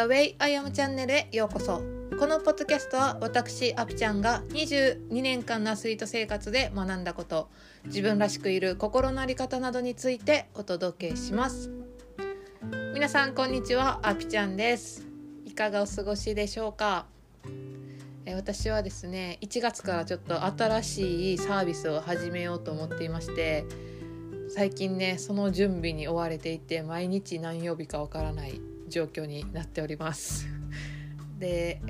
The Way I Am チャンネルへようこそ。このポッドキャストは私アピちゃんが22年間のアスリート生活で学んだこと。自分らしくいる心の在り方などについてお届けします。皆さんこんにちは。アピちゃんです。いかがお過ごしでしょうか？え私はですね1月からちょっと新しいサービスを始めようと思っていまして最近ねその準備に追われていて毎日何曜日かわからない状況になっております。で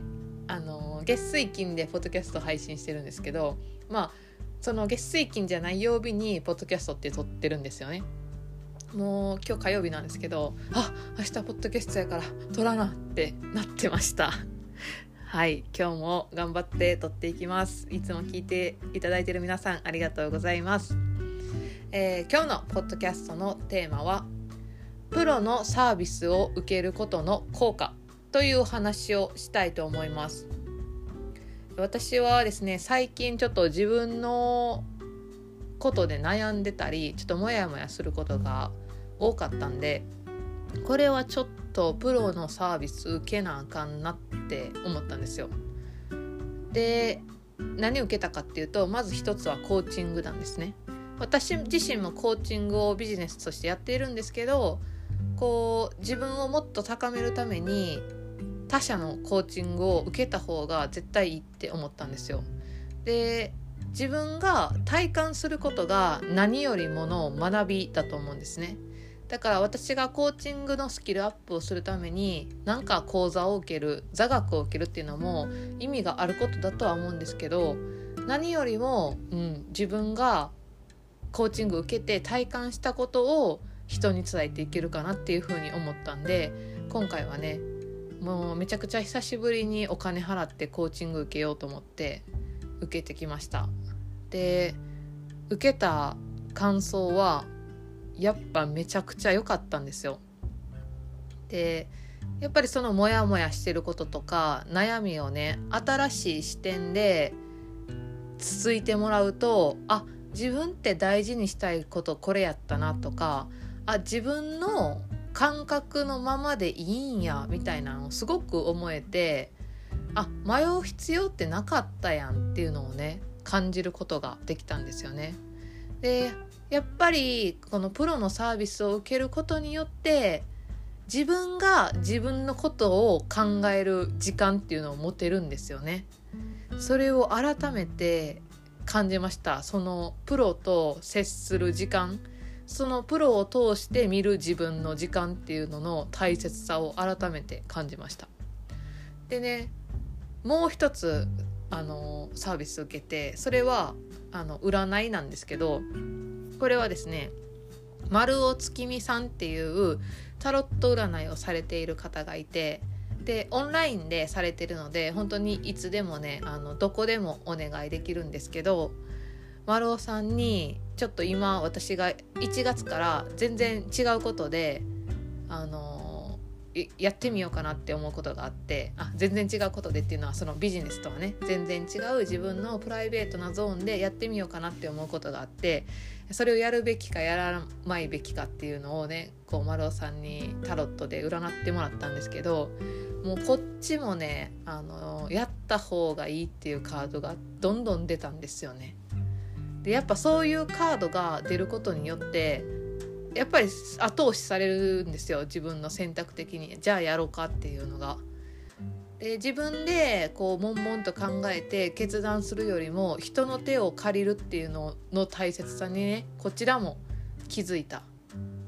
あの月水金でポッドキャスト配信してるんですけどまあその月水金じゃない曜日にポッドキャストって撮ってるんですよね。もう今日火曜日なんですけどあ明日ポッドキャストやから撮らなってなってました。はい今日も頑張って撮っていきます。いつも聞いていただいている皆さんありがとうございます。えー、今日のポッドキャストのテーマはプロのサービスを受けることの効果という話をしたいと思います。私はですね最近ちょっと自分のことで悩んでたりちょっとモヤモヤすることが多かったんでこれはちょっとプロのサービス受けなあかんなって思ったんですよ。で何を受けたかっていうとまず一つはコーチングなんですね。私自身もコーチングをビジネスとしてやっているんですけどこう自分をもっと高めるために他者のコーチングを受けた方が絶対いいって思ったんですよ。で自分が体感することが何よりもの学びだと思うんですね。だから私がコーチングのスキルアップをするために何か講座を受ける座学を受けるっていうのも意味があることだとは思うんですけど何よりも、うん、自分がコーチング受けて体感したことを人に伝えていけるかなっていうふうに思ったんで今回はねもうめちゃくちゃ久しぶりにお金払ってコーチング受けようと思って受けてきました。で受けた感想はやっぱめちゃくちゃ良かったんですよ。でやっぱりそのモヤモヤしてることとか悩みをね新しい視点でつついてもらうとあ自分って大事にしたいことこれやったなとかあ自分の感覚のままでいいんやみたいなのをすごく思えてあ迷う必要ってなかったやんっていうのをね感じることができたんですよね。でやっぱりこのプロのサービスを受けることによって自分が自分のことを考える時間っていうのを持てるんですよね。それを改めて感じましたそのプロと接する時間そのプロを通して見る自分の時間っていうのの大切さを改めて感じました。でねもう一つあのサービス受けてそれはあの占いなんですけどこれはですね丸尾月見さんっていうタロット占いをされている方がいてでオンラインでされてるので本当にいつでもねあのどこでもお願いできるんですけど丸尾さんにちょっと今私が1月から全然違うことであのやってみようかなって思うことがあってあ全然違うことでっていうのはそのビジネスとはね全然違う自分のプライベートなゾーンでやってみようかなって思うことがあってそれをやるべきかやらないべきかっていうのをねこう丸尾さんにタロットで占ってもらったんですけどもうこっちもねあのやった方がいいっていうカードがどんどん出たんですよね。でやっぱそういうカードが出ることによってやっぱり後押しされるんですよ自分の選択的にじゃあやろうかっていうのが。で自分でこう悶々と考えて決断するよりも人の手を借りるっていうのの大切さにねこちらも気づいたっ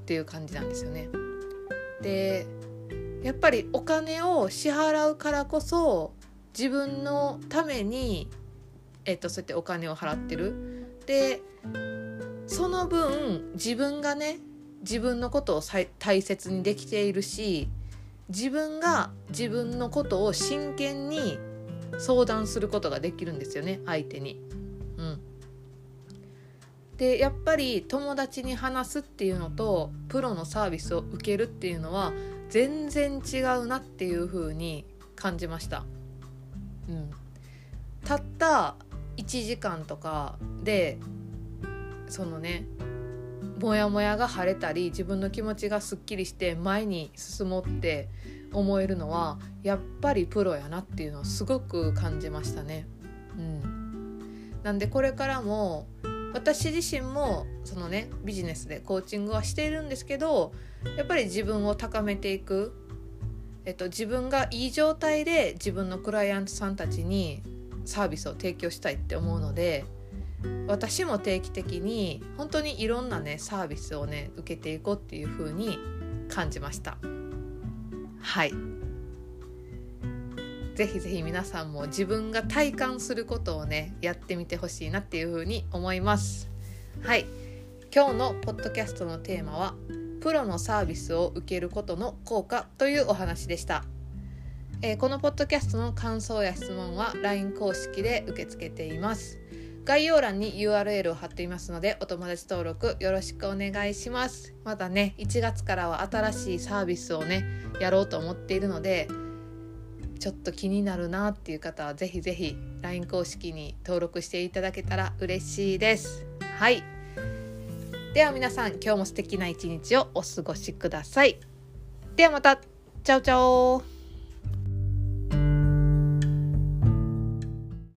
ていう感じなんですよね。でやっぱりお金を支払うからこそ自分のために、えっと、そうやってお金を払ってる。でその分自分がね自分のことを大切にできているし自分が自分のことを真剣に相談することができるんですよね相手に。うん、でやっぱり友達に話すっていうのとプロのサービスを受けるっていうのは全然違うなっていう風に感じました。うん、たった1時間とかでそのねモヤモヤが晴れたり自分の気持ちがすっきりして前に進もうって思えるのはやっぱりプロやなっていうのをすごく感じましたね。うん、なんでこれからも私自身もそのねビジネスでコーチングはしているんですけどやっぱり自分を高めていく、えっと、自分がいい状態で自分のクライアントさんたちにサービスを提供したいって思うので私も定期的に本当にいろんなねサービスをね受けていこうっていう風に感じました。はい。ぜひぜひ皆さんも自分が体感することをねやってみてほしいなっていう風に思います。はい。今日のポッドキャストのテーマはプロのサービスを受けることの効果というお話でした。えー、このポッドキャストの感想や質問は LINE 公式で受け付けています。概要欄に URL を貼っていますのでお友達登録よろしくお願いします。まだね1月からは新しいサービスをねやろうと思っているのでちょっと気になるなっていう方はぜひぜひ LINE 公式に登録していただけたら嬉しいです。はい。では皆さん今日も素敵な一日をお過ごしください。ではまた。チャオチャオ。